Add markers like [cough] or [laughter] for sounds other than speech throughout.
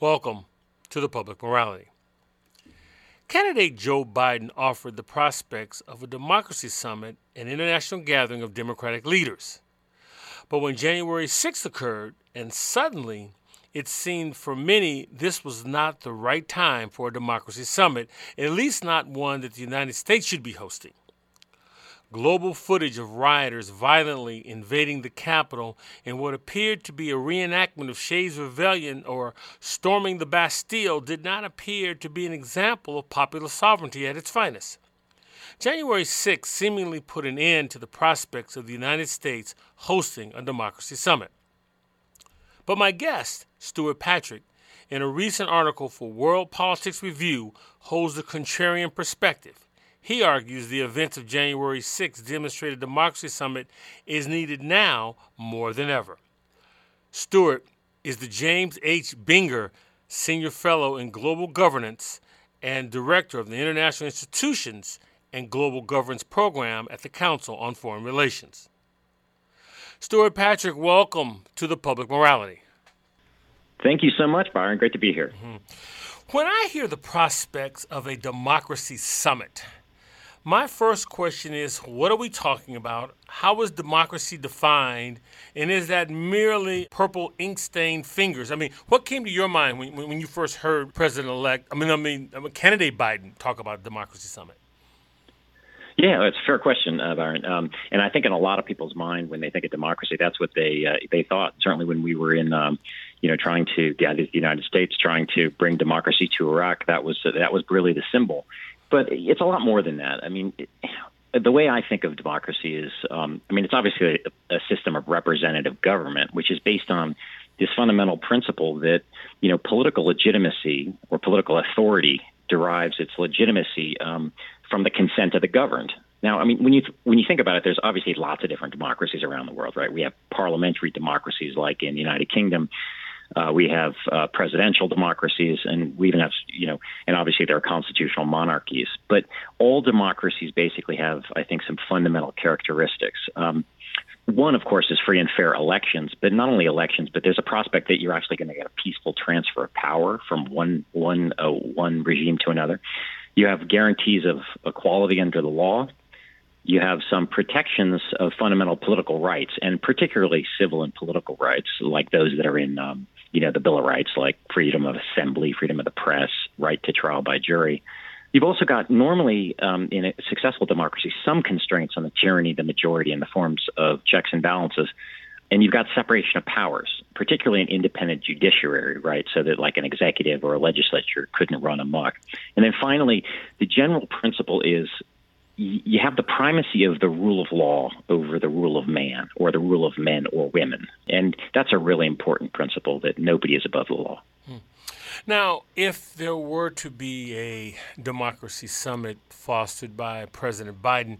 Welcome to the Public Morality. Candidate Joe Biden offered the prospects of a democracy summit, an international gathering of Democratic leaders. But when January 6th occurred, and suddenly it seemed for many this was not the right time for a democracy summit, at least not one that the United States should be hosting. Global footage of rioters violently invading the Capitol in what appeared to be a reenactment of Shays' Rebellion or storming the Bastille did not appear to be an example of popular sovereignty at its finest. January 6 seemingly put an end to the prospects of the United States hosting a democracy summit. But my guest, Stewart Patrick, in a recent article for World Politics Review, holds the contrarian perspective. He argues the events of January 6 demonstrated Democracy Summit is needed now more than ever. Stewart is the James H. Binger Senior Fellow in Global Governance and Director of the International Institutions and Global Governance Program at the Council on Foreign Relations. Stewart Patrick, welcome to the Public Morality. Thank you so much, Byron. Great to be here. Mm-hmm. When I hear the prospects of a democracy summit, my first question is what are we talking about? How is democracy defined? And is that merely purple ink stained fingers? I mean, what came to your mind when, when you first heard President elect, I mean, I mean, candidate Biden talk about democracy summit? Yeah, it's a fair question, uh, Byron. Um, and I think in a lot of people's mind, when they think of democracy, that's what they uh, they thought. Certainly, when we were in, um, you know, trying to the United States trying to bring democracy to Iraq, that was that was really the symbol but it's a lot more than that. I mean, the way I think of democracy is, um, I mean, it's obviously a, a system of representative government, which is based on this fundamental principle that you know political legitimacy or political authority derives its legitimacy um, from the consent of the governed. Now, I mean, when you when you think about it, there's obviously lots of different democracies around the world, right? We have parliamentary democracies like in the United Kingdom. Uh, we have uh, presidential democracies, and we even have, you know, and obviously there are constitutional monarchies. But all democracies basically have, I think, some fundamental characteristics. Um, one, of course, is free and fair elections, but not only elections, but there's a prospect that you're actually going to get a peaceful transfer of power from one one uh, one regime to another. You have guarantees of equality under the law you have some protections of fundamental political rights, and particularly civil and political rights, like those that are in, um, you know, the Bill of Rights, like freedom of assembly, freedom of the press, right to trial by jury. You've also got normally um, in a successful democracy some constraints on the tyranny of the majority in the forms of checks and balances. And you've got separation of powers, particularly an independent judiciary, right? So that like an executive or a legislature couldn't run amok. And then finally, the general principle is you have the primacy of the rule of law over the rule of man or the rule of men or women. And that's a really important principle that nobody is above the law. Hmm. Now, if there were to be a democracy summit fostered by President Biden,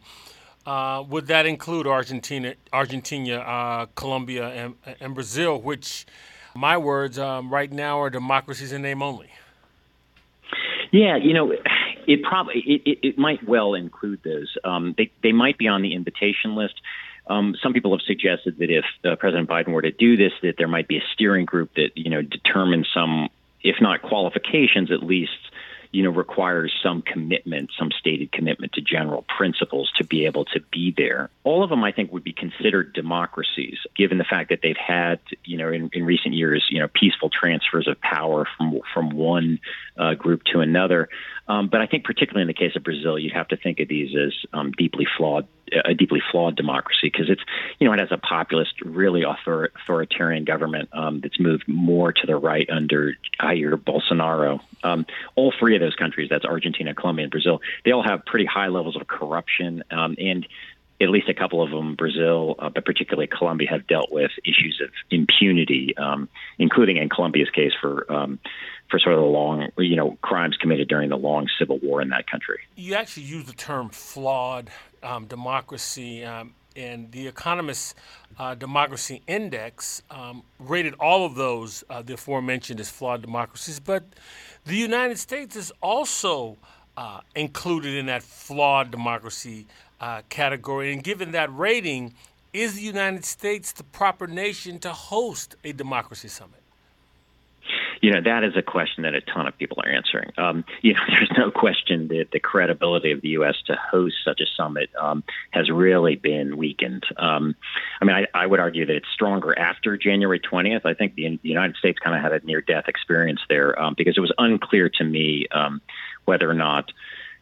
uh, would that include Argentina, Argentina, uh, Colombia, and, and, Brazil, which, my words, um, right now are democracies in name only? Yeah, you know, it probably it, it, it might well include those. Um, they they might be on the invitation list. Um, some people have suggested that if uh, President Biden were to do this, that there might be a steering group that you know determines some, if not qualifications, at least you know, requires some commitment, some stated commitment to general principles to be able to be there. All of them, I think, would be considered democracies, given the fact that they've had, you know, in, in recent years, you know, peaceful transfers of power from from one uh, group to another. Um, but I think, particularly in the case of Brazil, you'd have to think of these as um, deeply flawed a deeply flawed democracy because it's you know it has a populist, really author- authoritarian government um, that's moved more to the right under Jair Bolsonaro. Um, all three of those countries, that's Argentina, Colombia, and Brazil, they all have pretty high levels of corruption um, and at least a couple of them, Brazil, uh, but particularly Colombia, have dealt with issues of impunity, um, including in Colombia's case for um, for sort of the long, you know, crimes committed during the long civil war in that country. You actually use the term flawed um, democracy. Um, and the Economist uh, Democracy Index um, rated all of those, uh, the aforementioned, as flawed democracies. But the United States is also uh, included in that flawed democracy uh, category. And given that rating, is the United States the proper nation to host a democracy summit? You know, that is a question that a ton of people are answering. Um, you know, [laughs] there's no question that the credibility of the U.S. to host such a summit um, has really been weakened. Um, I mean, I, I, would argue that it's stronger after January 20th. I think the, the United States kind of had a near death experience there um, because it was unclear to me um, whether or not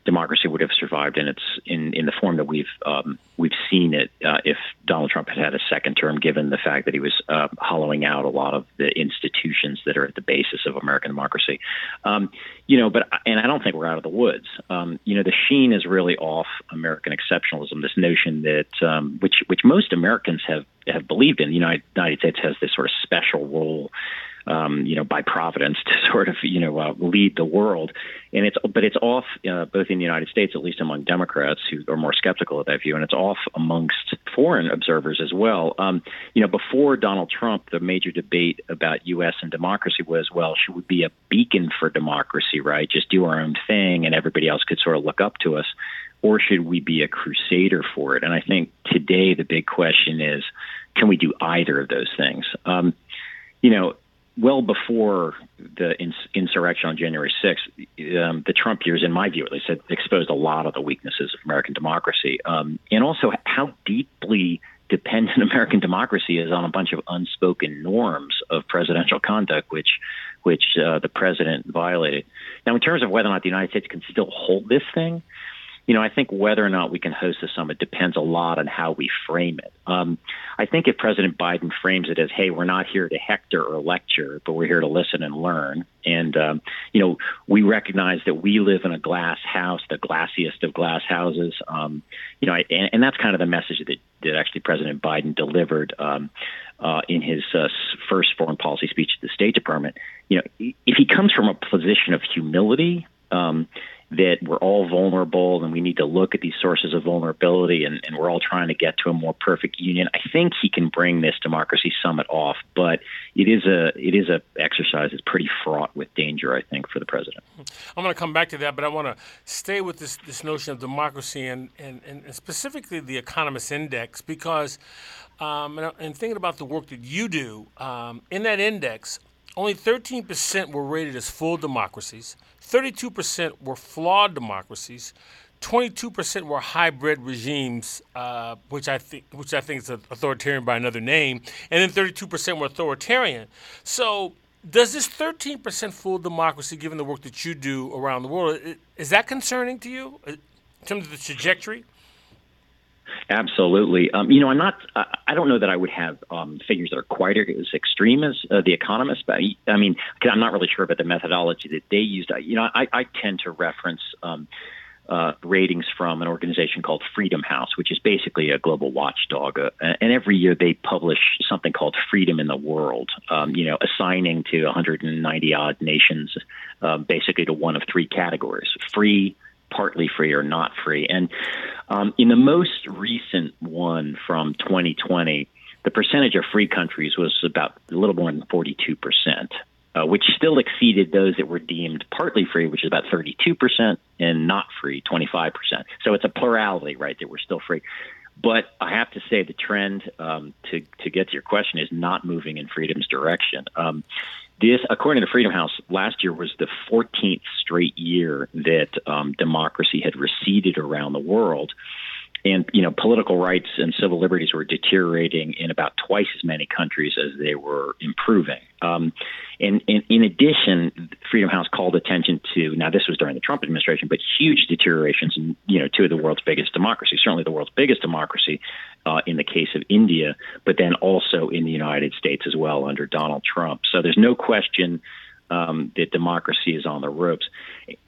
democracy would have survived in its in, in the form that we've um, we've seen it uh, if Donald Trump had had a second term, given the fact that he was uh, hollowing out a lot of the institutions that are at the basis of American democracy. Um, you know, but and I don't think we're out of the woods. Um, you know, the sheen is really off American exceptionalism. This notion that um, which which most Americans have have believed in. The United, United States has this sort of special role um, you know, by providence to [laughs] sort of, you know, uh, lead the world. And it's, but it's off uh, both in the United States, at least among Democrats who are more skeptical of that view, and it's off amongst foreign observers as well. Um, you know, before Donald Trump, the major debate about U.S. and democracy was, well, should we be a beacon for democracy, right? Just do our own thing, and everybody else could sort of look up to us or should we be a crusader for it? And I think today the big question is, can we do either of those things? Um, you know, well before the ins- insurrection on January 6th, um, the Trump years, in my view at least, had exposed a lot of the weaknesses of American democracy, um, and also how deeply dependent [laughs] American democracy is on a bunch of unspoken norms of presidential conduct, which which uh, the president violated. Now, in terms of whether or not the United States can still hold this thing, you know, I think whether or not we can host the summit depends a lot on how we frame it. Um, I think if President Biden frames it as, "Hey, we're not here to hector or lecture, but we're here to listen and learn," and um, you know, we recognize that we live in a glass house, the glassiest of glass houses. Um, you know, and, and that's kind of the message that that actually President Biden delivered. Um, uh, in his uh, first foreign policy speech at the State Department, you know, if he comes from a position of humility, um, that we're all vulnerable and we need to look at these sources of vulnerability and, and, we're all trying to get to a more perfect union. I think he can bring this democracy summit off, but it is a it is a exercise that's pretty fraught with danger, I think, for the president. I'm going to come back to that, but I want to stay with this this notion of democracy and and, and specifically the Economist Index because. Um, and, and, thinking about the work that you do um, in that index, only 13% were rated as full democracies, 32% were flawed democracies, 22% were hybrid regimes, uh, which I think which I think is authoritarian by another name, and then 32% were authoritarian. So, does this 13% full democracy, given the work that you do around the world, is that concerning to you in terms of the trajectory? Absolutely. Um, you know, I'm not. I don't know that I would have um, figures that are quite as extreme as uh, the Economist, but I mean, i I'm not really sure about the methodology that they used. You know, I, I tend to reference. Um, uh, ratings from an organization called Freedom House, which is basically a global watchdog. Uh, and every year they publish something called Freedom in the World, um, you know, assigning to 190 odd nations uh, basically to one of three categories free, partly free or not free. And um, in the most recent one from 2020, the percentage of free countries was about a little more than 42 percent. Uh, which still exceeded those that were deemed partly free, which is about 32%, and not free, 25%. So it's a plurality, right, that we're still free. But I have to say the trend um, to to get to your question is not moving in freedom's direction. Um, this, according to Freedom House, last year was the 14th straight year that um, democracy had receded around the world. And, you know, political rights and civil liberties were deteriorating in about twice as many countries as they were improving. Um, and, and, in addition, Freedom House called attention to now this was during the Trump administration, but huge deteriorations in you know two of the world's biggest democracies, certainly the world's biggest democracy uh, in the case of India, but then also in the United States as well under Donald Trump. So there's no question um, that democracy is on the ropes.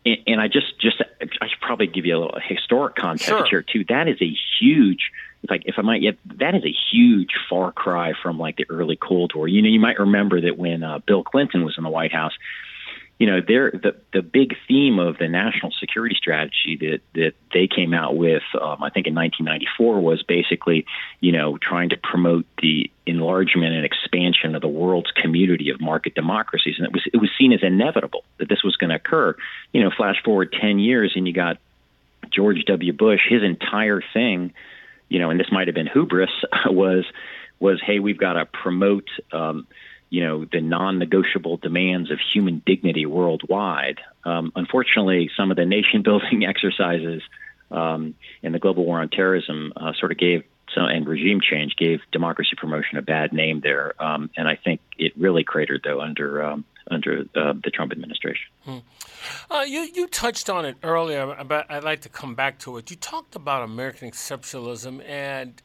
And, and, I just just I should probably give you a little historic context sure. here too. That is a huge like if I might, yeah, that is a huge far cry from like the early Cold War. You know, you might remember that when uh, Bill Clinton was in the White House, you know, the the big theme of the national security strategy that that they came out with, um, I think in 1994, was basically, you know, trying to promote the enlargement and expansion of the world's community of market democracies, and it was it was seen as inevitable that this was going to occur. You know, flash forward 10 years, and you got George W. Bush, his entire thing you know, and this might have been hubris, [laughs] was was hey, we've got to promote. Um, you know, the non-negotiable demands of human dignity worldwide. Um, unfortunately, some of the nation-building [laughs] exercises um, the global war on terrorism uh, sort of gave so, and regime change gave democracy promotion a bad name there, um, and I think it really cratered though under um, under uh, the Trump administration. Hmm. Uh, you you touched on it earlier, but I'd like to come back to it. You talked about American exceptionalism and.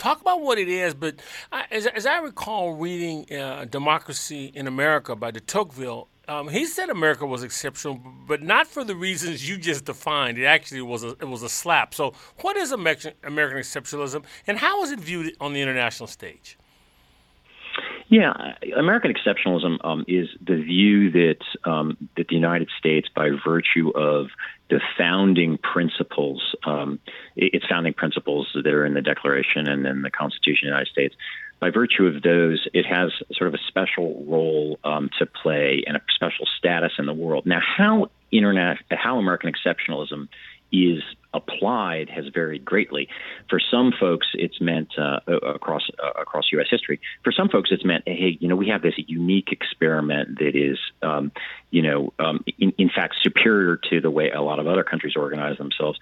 Talk about what it is, but I, as, as, I recall reading uh, Democracy in America by de Tocqueville, um, he said America was exceptional, but not for the reasons you just defined. It actually was a, it was a slap. So, what is American, American exceptionalism, and how is it viewed on the international stage? Yeah, American exceptionalism um, is the view that um, that the United States, by virtue of the founding principles, um, its founding principles that are in the Declaration and then the Constitution of the United States, by virtue of those, it has sort of a special role um, to play and a special status in the world. Now, how internet, how American exceptionalism is applied has varied greatly. For some folks, it's meant uh, across uh, across U.S. history. For some folks, it's meant, hey, you know, we have this unique experiment that is, um, you know, um, in, in fact, superior to the way a lot of other countries organize themselves.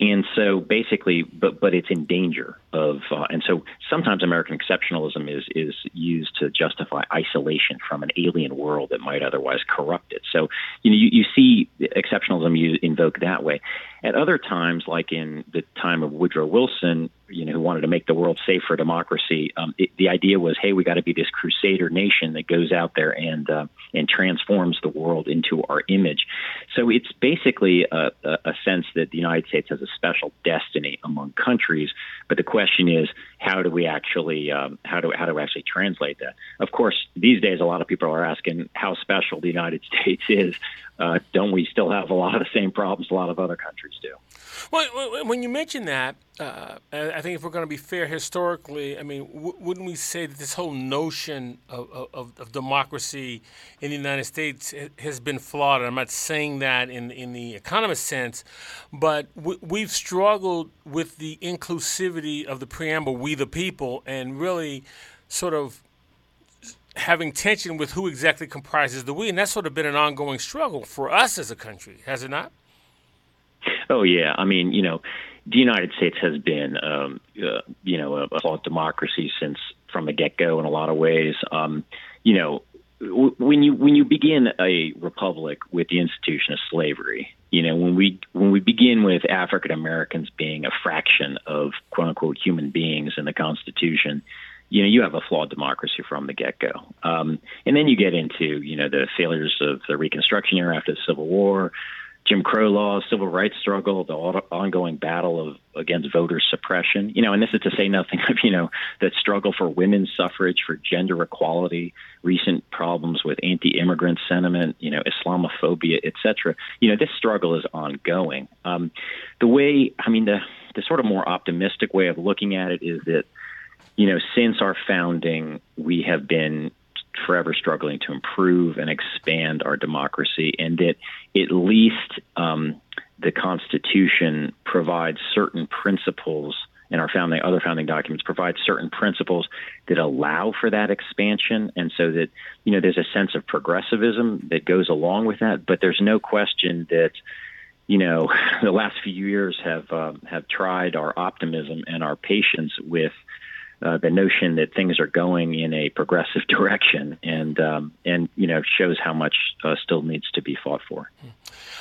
And so basically, but but it's in danger of, uh, and so sometimes American exceptionalism is is used to justify isolation from an alien world that might otherwise corrupt it. So you know you, you see exceptionalism you invoke that way. At other times, like in the time of Woodrow Wilson, you know, who wanted to make the world safe for democracy, um, it, the idea was, hey, we got to be this crusader nation that goes out there and uh, and transforms the world into our image. So it's basically a, a sense that the United States has a special destiny among countries. But the question is, how do we actually um, how do how do we actually translate that? Of course, these days a lot of people are asking how special the United [laughs] States is uh, don't we still have a lot of the same problems a lot of other countries do? Well, when you mention that, uh, I think if we're going to be fair historically, I mean, w- wouldn't we say that this whole notion of, of, of, democracy in the United States has been flawed? And I'm not saying that in, in the economist sense, but w- we've struggled with the inclusivity of the preamble, we the people, and really sort of having tension with who exactly comprises the we, and that's sort of been an ongoing struggle for us as a country, has it not? Oh yeah, I mean, you know, the United States has been, um, uh, you know, a, a democracy since from the get go in a lot of ways. Um, you know, w- when you when you begin a republic with the institution of slavery, you know, when we when we begin with African Americans being a fraction of quote unquote human beings in the Constitution you know, you have a flawed democracy from the get go. Um, and then you get into, you know, the failures of the Reconstruction era after the Civil War, Jim Crow laws, civil rights struggle, the ongoing battle of against voter suppression. You know, and this is to say nothing [laughs] of, you know, that struggle for women's suffrage, for gender equality, recent problems with anti-immigrant sentiment, you know, Islamophobia, et cetera. You know, this struggle is ongoing. Um, the way, I mean, the the sort of more optimistic way of looking at it is that you know, since our founding, we have been forever struggling to improve and expand our democracy, and that at least um, the Constitution provides certain principles, and our founding other founding documents provide certain principles that allow for that expansion, and so that you know there's a sense of progressivism that goes along with that. But there's no question that you know [laughs] the last few years have um, have tried our optimism and our patience with uh, the notion that things are going in a progressive [laughs] direction, and um, and you know shows how much uh, still needs to be fought for.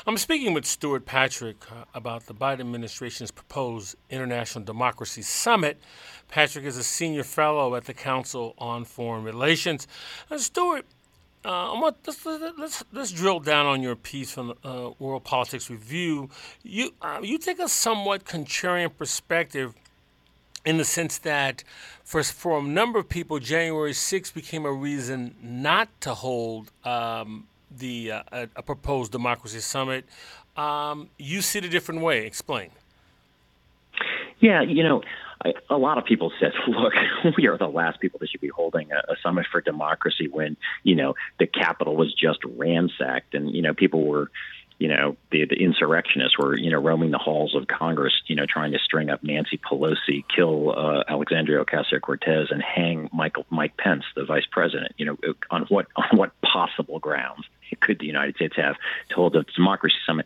I'm speaking with Stewart Patrick uh, about the Biden administration's proposed International Democracy Summit. Patrick is a senior fellow at the Council on Foreign Relations. Uh, Stewart. Uh, let's, let's, let's drill down on your piece from uh, World Politics Review. You you take a somewhat contrarian perspective in the sense that for, for a number of people, January 6th became a reason not to hold um, the uh, a, a, proposed democracy summit. Um, you see it a different way. Explain. Yeah, you know, I, a lot of people said, [laughs] look, we are the last people that should be holding a, a summit for democracy when, you know, the Capitol was just ransacked and, you know, people were you know, the, the insurrectionists were, you know, roaming the halls of Congress, you know, trying to string up Nancy Pelosi, kill uh, Alexandria Ocasio Cortez, and hang Michael Mike Pence, the vice president. You know, on what on what possible grounds could the United States have to hold a democracy summit?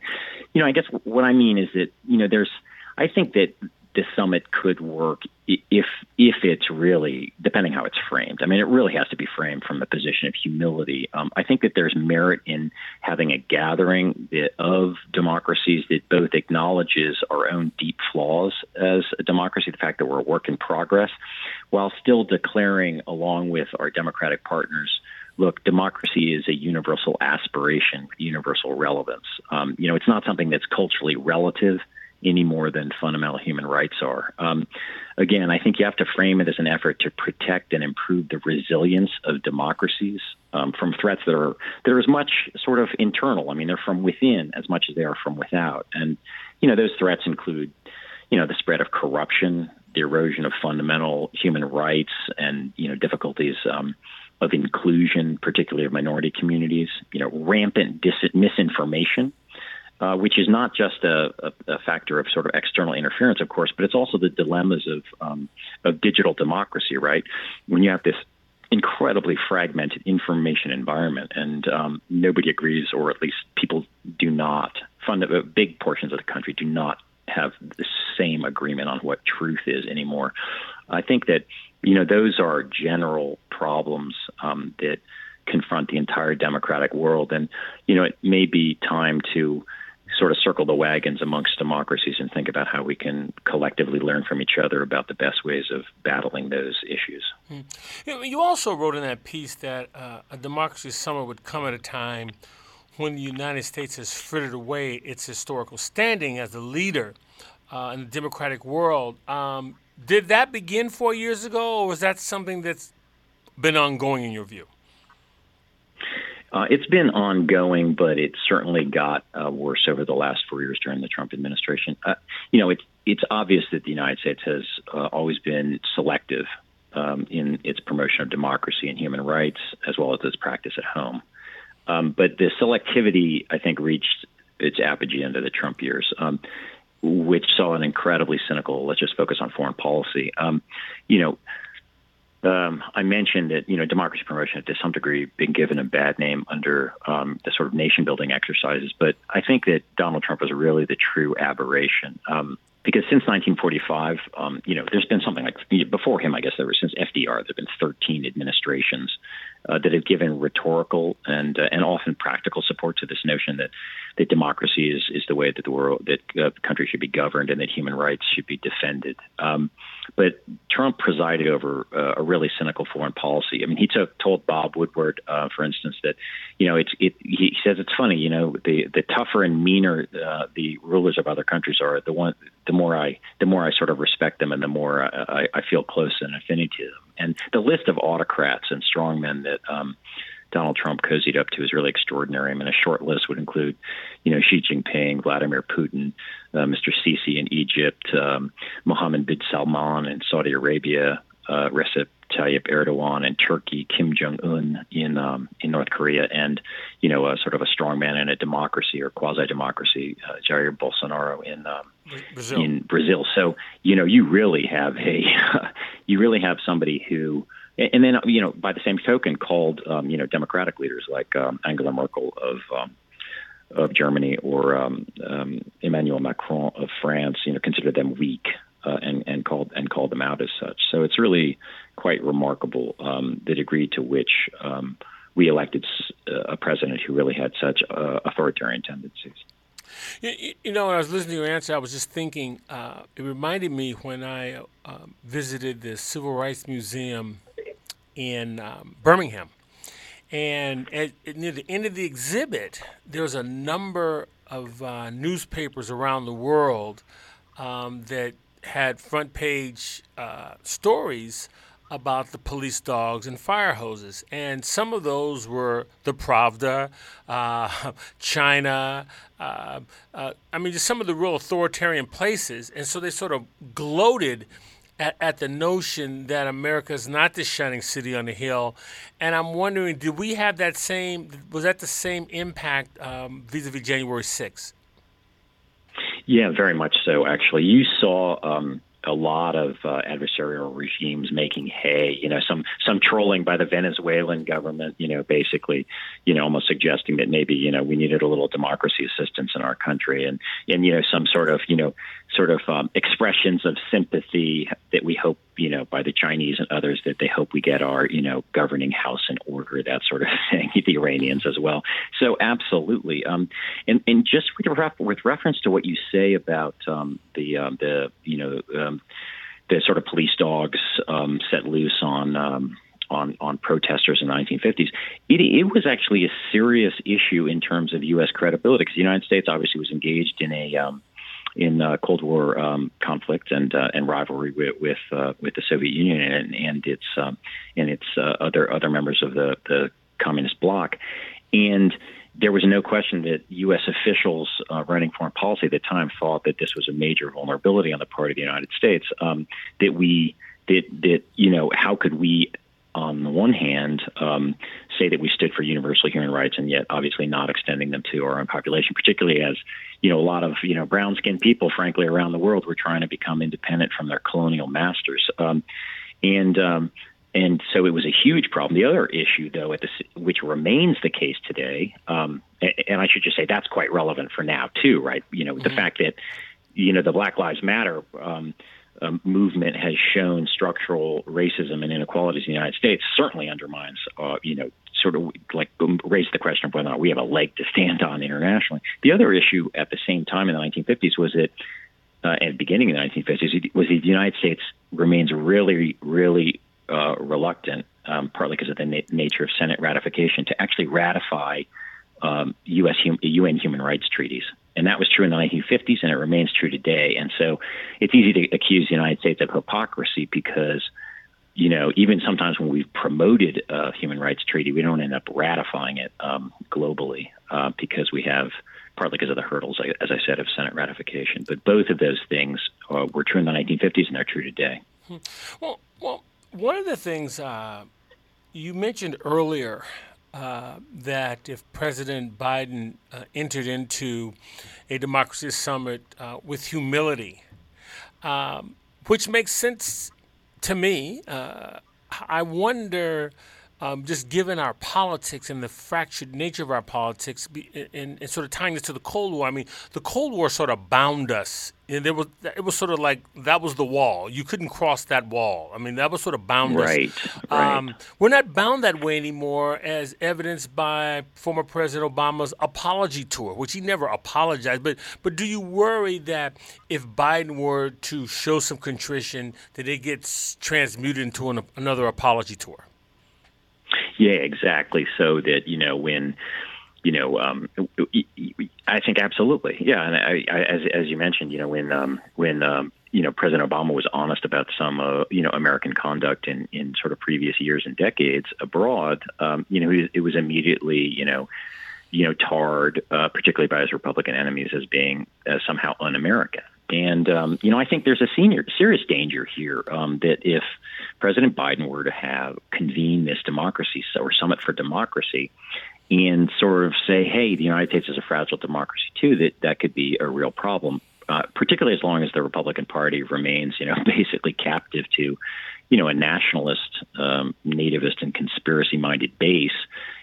You know, I guess what I mean is that you know, there's, I think that the summit could work if if it's really depending how it's framed. I mean, it really has to be framed from a position of humility. Um, I think that there's merit in having a gathering of democracies that both acknowledges our own deep flaws as a democracy, the fact that we're a work in progress, while still declaring, along with our democratic partners, look, democracy is a universal aspiration, universal relevance. Um, you know, it's not something that's culturally relative any more than fundamental human rights are. Um, again, I think you have to frame it as an effort to protect and improve the resilience of democracies um, from threats that are that are as much sort of internal. I mean, they're from within as much as they are from without. And you know, those threats include, you know, the spread of corruption, the erosion of fundamental human rights, and you know, difficulties. Um, of inclusion, particularly of minority communities, you know, rampant dis- misinformation, uh, which is not just a, a, a, factor of sort of external interference, of course, but it's also the dilemmas of um, of digital democracy, right? When you have this incredibly fragmented information environment, and um, nobody agrees, or at least people do not. Fund uh, big portions of the country do not have the same agreement on what truth is anymore. I think that you know those are general problems um, that confront the entire democratic world, and you know it may be time to sort of circle the wagons amongst democracies and think about how we can collectively learn from each other about the best ways of battling those issues. Mm. You also wrote in that piece that uh, a democracy summer would come at a time when the United States has frittered away its historical standing as a leader uh, in the democratic world. Um, did that begin four years ago, or was that something that's been ongoing in your view? Uh, it's been ongoing, but it certainly got uh, worse over the last four years during the Trump administration. Uh, you know, it's it's obvious that the United States has uh, always been selective um, in its promotion of democracy and human rights, as well as its practice at home. Um, but the selectivity, I think, reached its apogee under the Trump years. Um, which saw an incredibly cynical. Let's just focus on foreign policy. Um, you know, um, I mentioned that you know democracy promotion had to some degree been given a bad name under um, the sort of nation building exercises, but I think that Donald Trump was really the true aberration. Um, because since 1945, um, you know, there's been something like before him, I guess there was since FDR, there have been 13 administrations uh, that have given rhetorical and uh, and often practical support to this notion that that democracy is is the way that the world that uh, country should be governed and that human rights should be defended. Um, but Trump presided over uh, a really cynical foreign policy. I mean, he took, told Bob Woodward, uh, for instance, that you know it's it. He says it's funny, you know, the the tougher and meaner uh, the rulers of other countries are, the one the more I the more I sort of respect them and the more I, I feel close and affinity to them. And the list of autocrats and strongmen that um, Donald Trump cozied up to is really extraordinary. I mean, a short list would include, you know, Xi Jinping, Vladimir Putin, uh, Mr. Sisi in Egypt, um, Mohammed bin Salman in Saudi Arabia, uh, Recep Tayyip Erdogan in Turkey, Kim Jong Un in um, in North Korea, and you know, a, sort of a strongman in a democracy or quasi democracy, uh, Jair Bolsonaro in um, Brazil. in Brazil. So you know, you really have a [laughs] you really have somebody who. And then, you know, by the same token, called um, you know democratic leaders like um, Angela Merkel of um, of Germany or um, um, Emmanuel Macron of France, you know, considered them weak uh, and and called and called them out as such. So it's really quite remarkable um, the degree to which um, we elected a president who really had such uh, authoritarian tendencies. You, you, know, when I was listening to your answer, I was just thinking. Uh, it reminded me when I uh, visited the Civil Rights Museum in um, Birmingham, and at, at, near the end of the exhibit, there was a number of uh, newspapers around the world um, that had front page uh, stories about the police dogs and fire hoses. And some of those were the Pravda, uh, [laughs] China, uh, uh, I mean, just some of the real authoritarian places. And so they sort of gloated at, at, the notion that America is not the shining city on the hill, and I'm wondering, did we have that same? Was that the same impact um, vis-a-vis January 6th? Yeah, very much so. Actually, you saw. Um, a lot of uh, adversarial regimes making hay. You know, some some trolling by the Venezuelan government. You know, basically, you know, almost suggesting that maybe you know we needed a little democracy assistance in our country, and and you know some sort of you know sort of um, expressions of sympathy that we hope you know by the Chinese and others that they hope we get our you know governing house in order, that sort of [laughs] thing. the Iranians as well. So absolutely, um, and and just with, ref- with reference to what you say about um, the um, the you know um, the sort of police dogs um, set loose on. Um, on, on protesters in the 1950s, it, it was actually a serious issue in terms of U.S. credibility because the United States obviously was engaged in a um, in uh, Cold War um, conflict and uh, and rivalry with with, uh, with the Soviet Union and, and its um, and its uh, other other members of the the communist bloc, and there was no question that U.S. officials uh, running foreign policy at the time thought that this was a major vulnerability on the part of the United States. Um, that we that that you know how could we on the one hand, um, say that we stood for universal human rights, and yet obviously not extending them to our own population, particularly as you know a lot of you know brown skinned people, frankly, around the world were trying to become independent from their colonial masters, um, and um, and so it was a huge problem. The other issue, though, at the, which remains the case today, um, and I should just say that's quite relevant for now too, right? You know, mm-hmm. the fact that you know the Black Lives Matter. Um, um, movement has shown structural racism and inequalities in the United States certainly undermines, uh, you know, sort of like raise the question of whether or not we have a leg to stand on internationally. The other issue at the same time in the 1950s was that, uh, the beginning of the 1950s, was the United States remains really, really uh, reluctant, um, partly because of the na- nature of Senate ratification, to actually ratify um, U.S. Hum- UN human rights treaties. And that was true in the 1950s, and it remains true today. And so it's easy to accuse the United States of hypocrisy because, you know, even sometimes when we've promoted a human rights treaty, we don't end up ratifying it um, globally uh, because we have, partly because of the hurdles, as I said, of Senate ratification. But both of those things uh, were true in the 1950s, and they're true today. Hmm. Well, well, one of the things uh, you mentioned earlier uh, that if President Biden uh, entered into a democracy summit uh, with humility, um, which makes sense to me, uh, I wonder um, just given our politics and the fractured nature of our politics, and, and, sort of tying this to the Cold War. I mean, the Cold War sort of bound us, and there was it was sort of like that was the wall. You couldn't cross that wall. I mean, that was sort of bound right, us. Right. Um, we're not bound that way anymore, as evidenced by former President Obama's apology tour, which he never apologized. But but do you worry that if Biden were to show some contrition, that it gets transmuted into an, another apology tour? Yeah, exactly. So that you know when you know, um, I think absolutely, yeah. And I, I, as as you mentioned, you know, when um, when um, you know President Obama was honest about some uh, you know American conduct in in sort of previous years and decades abroad, um, you know, it, it was immediately you know you know tarred, uh, particularly by his Republican enemies, as being uh, somehow un-American. And um, you know, I think there's a senior, serious danger here um, that if President Biden were to have convene this democracy or summit for democracy, and sort of say, "Hey, the United States is a fragile democracy too," that that could be a real problem. Uh, particularly as long as the Republican Party remains, you know, [laughs] basically captive to, you know, a nationalist, um, nativist, and conspiracy-minded base,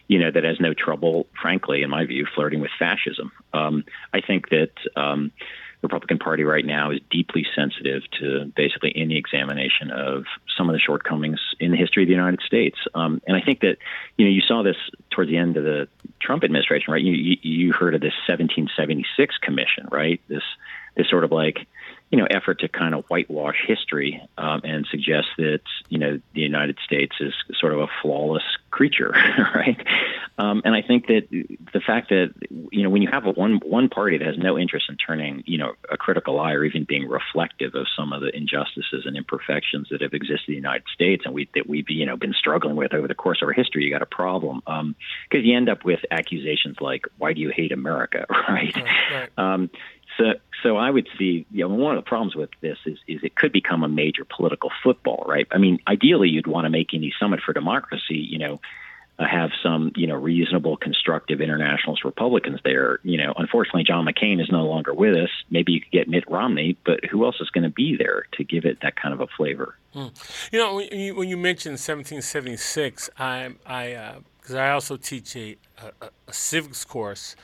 you know, that has no trouble, frankly, in my view, flirting with fascism. Um, I think that. Um, Republican Party right now is deeply sensitive to basically any examination of some of the shortcomings in the history of the United States. Um, and I think that you know you saw this towards the end of the Trump administration, right? You you, you heard of this 1776 commission, right? This this sort of like you know effort to kind of whitewash history um, and suggest that you know the United States is sort of a flawless creature, [laughs] right? Um, and I think that the fact that you know when you have a one one party that has no interest in turning you know a critical eye or even being reflective of some of the injustices and imperfections that have existed in the United States and we that we've you know been struggling with over the course of our history, you got a problem because um, you end up with accusations like "Why do you hate America?" [laughs] right? right, right. So, so I would see, you know, one of the problems with this is, is it could become a major political football, right? I mean, ideally, you'd want to make any summit for democracy, you know, uh, have some, you know, reasonable, constructive internationalist Republicans there. You know, unfortunately, John McCain is no longer with us. Maybe you could get Mitt Romney, but who else is going to be there to give it that kind of a flavor? Hmm. You know, when you, when you mentioned 1776, I, I, because uh, I also teach a, a, a civics course,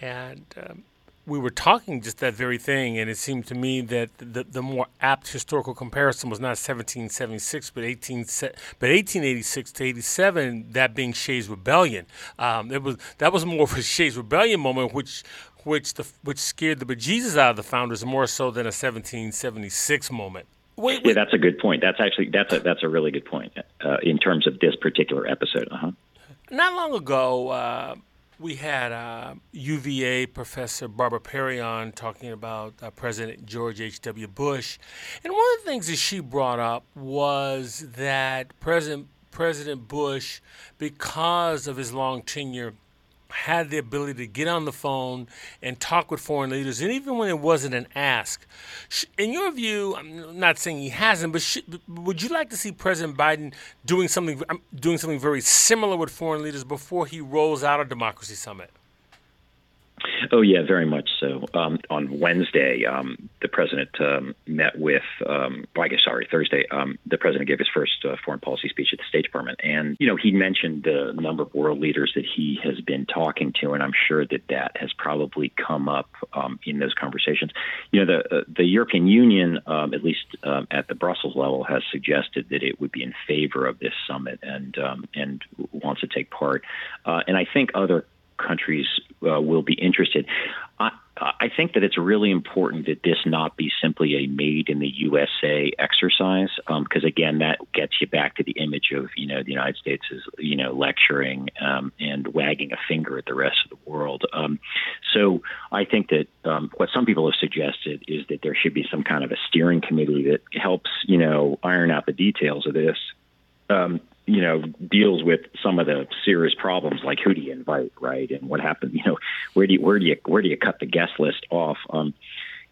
and um, we were talking just that very thing, and it seemed to me that the, the more apt historical comparison was not 1776, but 18, but 1886 to 87. That being Shays' Rebellion, um, it was that was more of a Shays' Rebellion moment, which which the which scared the bejesus out of the founders more so than a 1776 moment. Wait, wait. Yeah, that's a good point. That's actually that's a that's a really good point uh, in terms of this particular episode. Uh-huh. Not long ago. Uh, we had uh, UVA professor Barbara Perry on talking about uh, President George H.W. Bush. And one of the things that she brought up was that President, President Bush, because of his long tenure, had the ability to get on the phone and talk with foreign leaders, and even when it wasn't an ask. In your view, I'm not saying he hasn't, but would you like to see President Biden doing something um, doing something very similar with foreign leaders before he rolls out a democracy summit? Oh yeah, very much so. Um, on Wednesday, um, the president um, met with, um, well, I guess sorry, Thursday. Um, the president gave his first uh, foreign policy speech at the State Department, and you know he mentioned the number of world leaders that he has been talking to, and I'm sure that that has probably come up um, in those conversations. You know, the uh, the European Union, um, at least at the Brussels level, has suggested that it would be in favor of this summit and and wants to take part, uh, and I think other countries uh, will be interested. I, I think that it's really important that this not be simply a made in the USA exercise, because um, again, that gets you back to the image of you know the United States is you know lecturing um, and wagging a finger at the rest of the world. Um, so I think that um, what some people have suggested is that there should be some kind of a steering committee that helps you know iron out the details of this. Um, you know, deals with some of the serious problems like who do you invite, right, and what happened, [laughs] you know, where do you where do you where do you cut the guest list off? Um,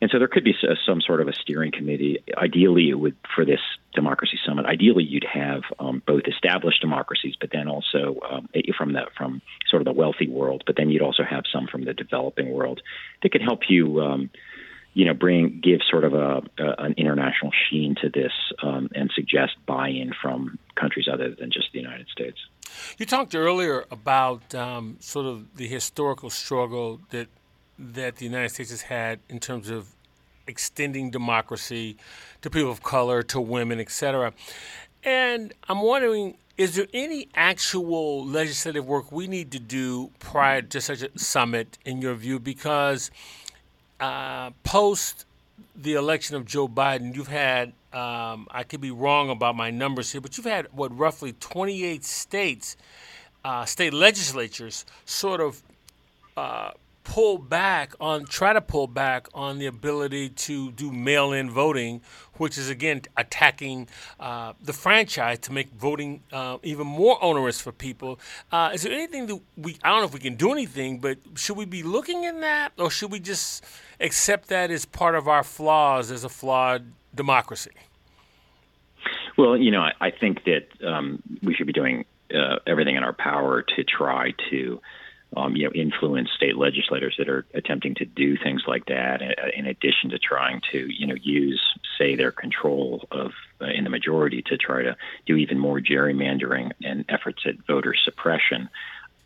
and so there could be some sort of a steering committee. Ideally, it would for this democracy summit. Ideally, you'd have um, both established democracies, but then also um, from the from sort of the wealthy world, but then you'd also have some from the developing world that could help you. Um, you know, bring give sort of a, a an international sheen to this um, and suggest buy-in from countries other than just the United States. You talked earlier about um, sort of the historical struggle that that the United States has had in terms of extending democracy to people of color, to women, etc. And I'm wondering, is there any actual legislative work we need to do prior to such a summit, in your view? Because uh, post the election of Joe Biden, you've had, um, I could be wrong about my numbers here, but you've had, what, roughly 28 states, uh, state legislatures sort of uh, pull back on, try to pull back on the ability to do mail in voting, which is again attacking uh, the franchise to make voting uh, even more onerous for people. Uh, is there anything that we, I don't know if we can do anything, but should we be looking in that or should we just accept that as part of our flaws as a flawed democracy? Well, you know, I, I think that um, we should be doing uh, everything in our power to try to um, you know, influence state legislators that are attempting to do things like that. In addition to trying to, you know, use, say, their control of uh, in the majority to try to do even more gerrymandering and efforts at voter suppression.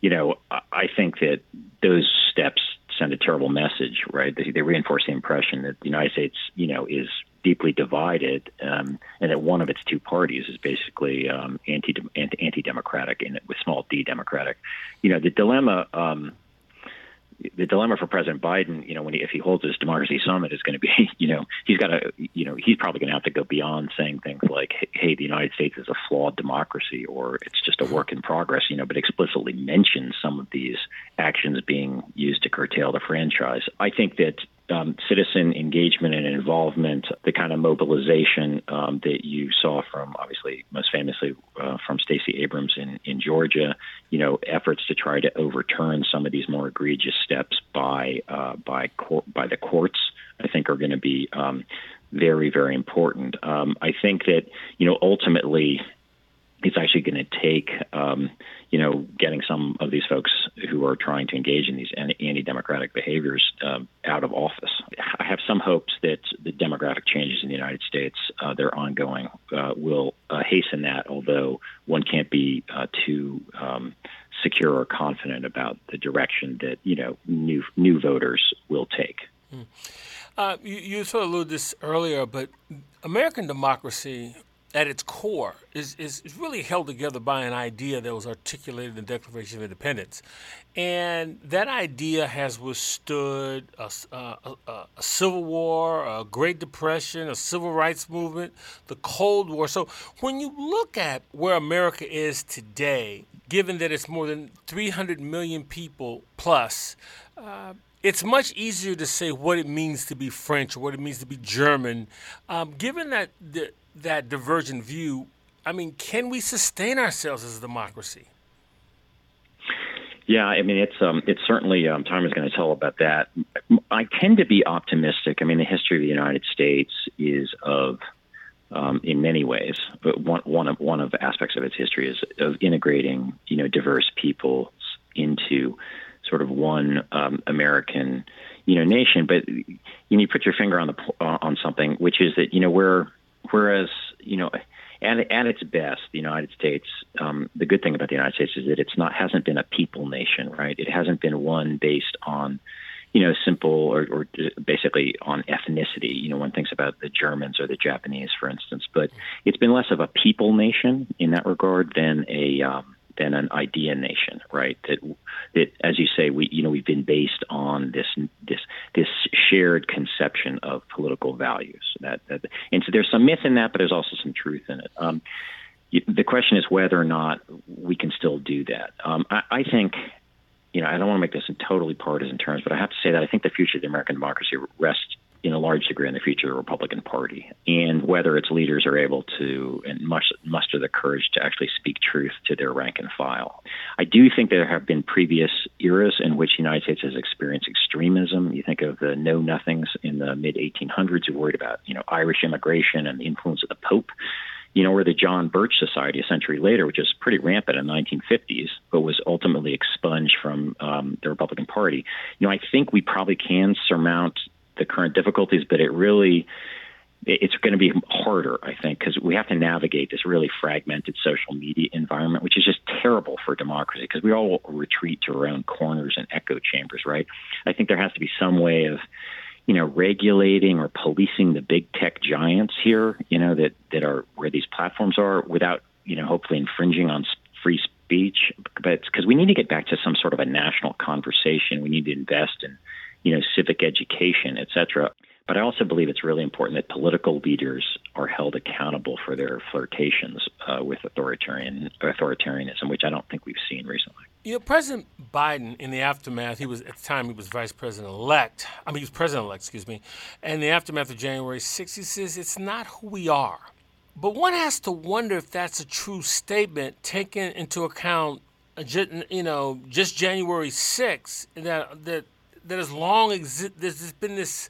You know, I think that those steps send a terrible message, right? They, they reinforce the impression that the United States, you know, is deeply divided, um, and that one of its two parties is basically um, anti anti democratic and with small d democratic. You know, the dilemma. Um, the dilemma for President Biden, you know, when he, if he holds this democracy summit, is going to be, [laughs] you know, he's got to, you know, he's probably going to have to go beyond saying things like, "Hey, the United States is a flawed democracy," or "It's just a work in progress," you know, but explicitly mention some of these actions being used to curtail the franchise. I think that um, citizen engagement and involvement, the kind of mobilization um, that you saw from, obviously, most famously uh, from Stacey Abrams in, in Georgia, you know, efforts to try to overturn some of these more egregious steps by uh, by court, by the courts I think are going to be um, very, very important. Um, I think that you know ultimately it's actually going to take, um, you know, getting some of these folks who are trying to engage in these anti-democratic behaviors um, out of office. I have some hopes that the demographic changes in the United States, uh, they're ongoing, uh, will uh, hasten that. Although one can't be uh, too um, secure or confident about the direction that you know new new voters will take. Mm. you, you sort of alluded this earlier, but American democracy at its core is, is, really held together by an idea that was articulated in the Declaration of Independence. And that idea has withstood a, a, a, a, Civil War, a Great Depression, a Civil Rights Movement, the Cold War. So when you look at where America is today, given that it's more than 300 million people plus, uh, it's much easier to say what it means to be French or what it means to be German. Um, given that the that divergent view, I mean, can we sustain ourselves as a democracy? Yeah, I mean, it's um, it's certainly um, time is going to tell about that. I tend to be optimistic. I mean, the history of the United States is of, um, in many ways, but one one of one of aspects of its history is of integrating, you know, diverse peoples into sort of one um, American, you know, nation. But you, know, you put your finger on the uh, on something, which is that you know we're Whereas, you know, at, at its best, the United States, um, the good thing about the United States is that it's not hasn't been a people nation, right? It hasn't been one based on, you know, simple or, or basically on ethnicity. You know, one thinks about the Germans or the Japanese, for instance, but it's been less of a people nation in that regard than a um, than an idea nation, right? That that, as you say, we you know we've been based on this this this shared conception of political values. That, that and so there's some myth in that, but there's also some truth in it. Um, the question is whether or not we can still do that. Um, I, I think you know, I don't want to make this in totally partisan terms, but I have to say that I think the future of the American democracy rests in a large degree in the future of the Republican Party, and whether its leaders are able to and must, muster the courage to actually speak truth to their rank and file. I do think there have been previous eras in which the United States has experienced extremism. You think of the Know Nothings in the mid 1800s who worried about you know Irish immigration and the influence of the Pope you know, or the John Birch Society a century later, which was pretty rampant in the 1950s, but was ultimately expunged from um, the Republican Party. You know, I think we probably can surmount the current difficulties, but it really it's going to be harder, I think, because we have to navigate this really fragmented social media environment, which is just terrible for democracy because we all retreat to our own corners and echo chambers, right? I think there has to be some way of, you know, regulating or policing the big tech giants here, you know, that, that are where these platforms are without, you know, hopefully infringing on free speech. But because we need to get back to some sort of a national conversation, we need to invest in you know, civic education, et cetera. But I also believe it's really important that political leaders are held accountable for their flirtations uh, with authoritarian authoritarianism, which I don't think we've seen recently. You know, President Biden, in the aftermath, he was at the time he was Vice President elect. I mean, he was President elect, excuse me. And the aftermath of January 6th, he says it's not who we are. But one has to wonder if that's a true statement, taking into account, uh, you know, just January 6th, that that that has long exi- there's been this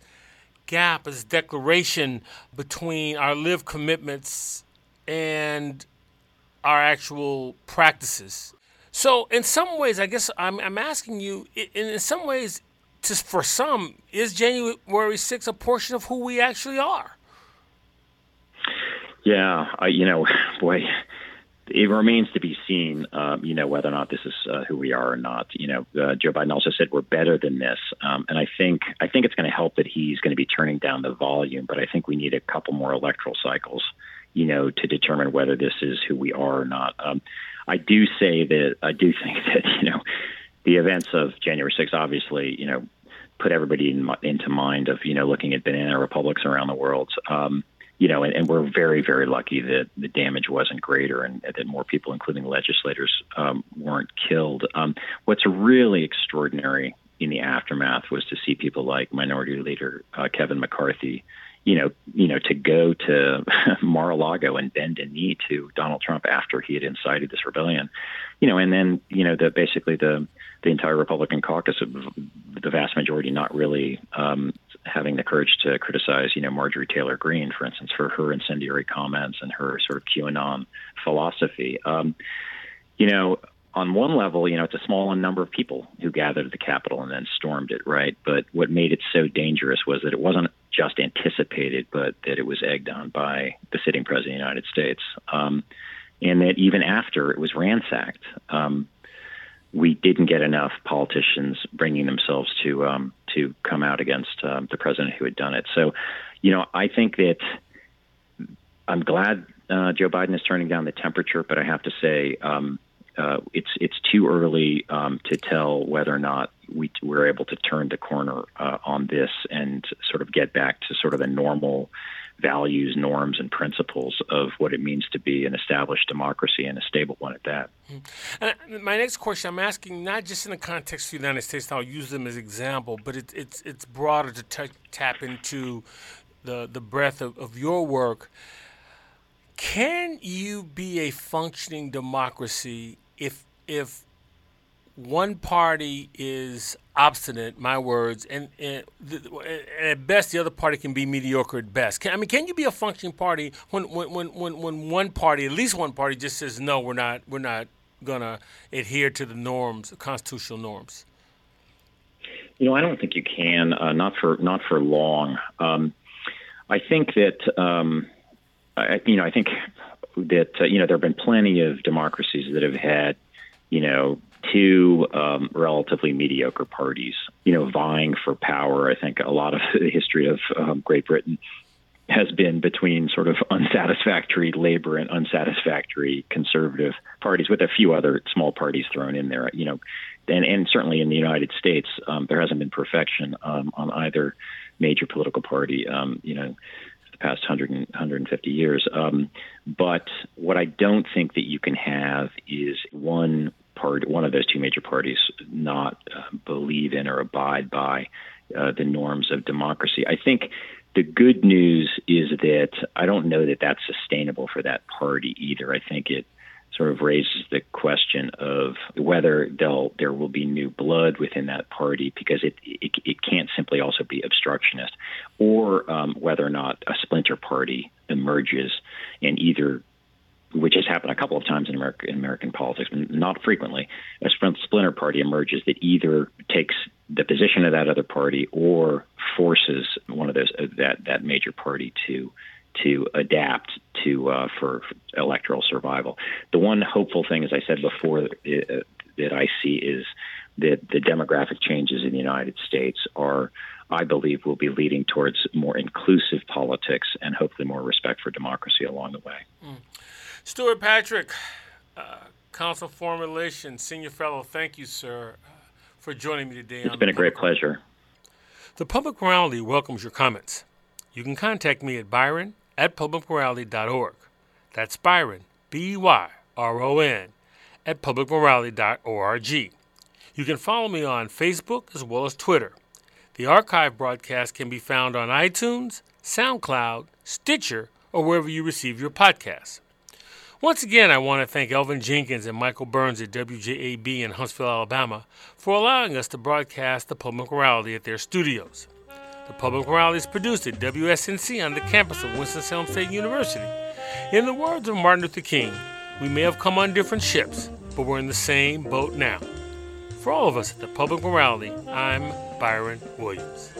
gap, this declaration between our lived commitments and our actual practices. So, in some ways, I guess I'm, I'm asking you, in, in some ways, just for some, is January 6th a portion of who we actually are? Yeah, I, you know, [sighs] boy, it remains to be seen, um, you know, whether or not this is uh, who we are or not. You know, uh, Joe Biden also said we're better than this, um, and I think I think it's going to help that he's going to be turning down the volume. But I think we need a couple more electoral cycles, you know, to determine whether this is who we are or not. Um, I do say that I do [laughs] think that you know the events of January 6th obviously, you know, put everybody in, into mind of you know looking at banana republics around the world. Um, you know, and, and, we're very, very lucky that the damage wasn't greater and that more people, including legislators, um, weren't killed. Um, what's really extraordinary in the aftermath was to see people like Minority Leader uh, Kevin McCarthy, you know, you know, to go to [laughs] Mar-a-Lago and bend a knee to Donald Trump after he had incited this rebellion, you know, and then you know the basically the the entire Republican caucus, the vast majority, not really um, having the courage to criticize, you know, Marjorie Taylor Greene, for instance, for her incendiary comments and her sort of QAnon philosophy. Um, you know, on one level, you know, it's a small number of people who gathered at the Capitol and then stormed it, right? But what made it so dangerous was that it wasn't just anticipated, but that it was egged on by the sitting president of the United States. Um, and that even after it was ransacked, um, we didn't get enough politicians bringing themselves to um, to come out against um, the president who had done it. So, you know, I think that I'm glad uh, Joe Biden is turning down the temperature, but I have to say um, uh, it's it's too early um, to tell whether or not we we're able to turn the corner uh, on this and sort of get back to sort of the normal values, norms, and principles of what it means to be an established democracy and a stable one at that. Mm-hmm. And my next question, I'm asking not just in the context of the United States, I'll use them as example, but it, it's it's broader to t- tap into the the breadth of, of your work. Can you be a functioning democracy if if one party is obstinate, my words, and, and, at best the other party can be mediocre at best. Can, I mean, can you be a functioning party when, when, when, when, when one party, at least one party, just says no, we're not we're not gonna adhere to the norms, constitutional norms? You know, I don't think you can. Uh, not for not for long. Um, I think that um, I, you know I think that uh, you know there have been plenty of democracies that have had you know two um, relatively mediocre parties, you know, vying for power. I think a lot of [laughs] the history of um, Great Britain has been between sort of unsatisfactory labor and unsatisfactory conservative parties, with a few other small parties thrown in there. You know, and and certainly in the United States, um, there hasn't been perfection um, on either major political party. Um, you know, the past 100 and 150 years. Um, but what I don't think that you can have is one part, one of those two major parties, not uh, believe in or abide by uh, the norms of democracy. I think the good news is that I don't know that that's sustainable for that party either. I think it sort of raises the question of whether there will be new blood within that party because it it, it can't simply also be obstructionist, or um, whether or not a splinter party emerges and either which has happened a couple of times in American, in American politics, not frequently, a splinter party emerges that either takes the position of that other party or forces one of those uh, that that major party to to adapt to uh, for, for, electoral survival. The one hopeful thing, as I said before, uh, that I see is that the demographic changes in the United States are, I believe, will be leading towards more inclusive politics and hopefully more respect for democracy along the way. Mm. Stewart Patrick, uh, Council Foreign Relations, Senior Fellow, thank you, sir, uh, for joining me today. It's been a great pleasure. The Public Morality welcomes your comments. You can contact me at Byron at publicmorality.org. That's Byron, B Y R O N, at publicmorality.org. You can follow me on Facebook as well as Twitter. The archive broadcast can be found on iTunes, SoundCloud, Stitcher, or wherever you receive your podcasts. Once again, I want to thank Elvin Jenkins and Michael Burns at WJAB in Huntsville, Alabama, for allowing us to broadcast the public morality at their studios. The Public Morality is produced at WSNC on the campus of Winston-Salem State University. In the words of Martin Luther King, we may have come on different ships, but we're in the same boat now. For all of us at the Public Morality, I'm Byron Williams.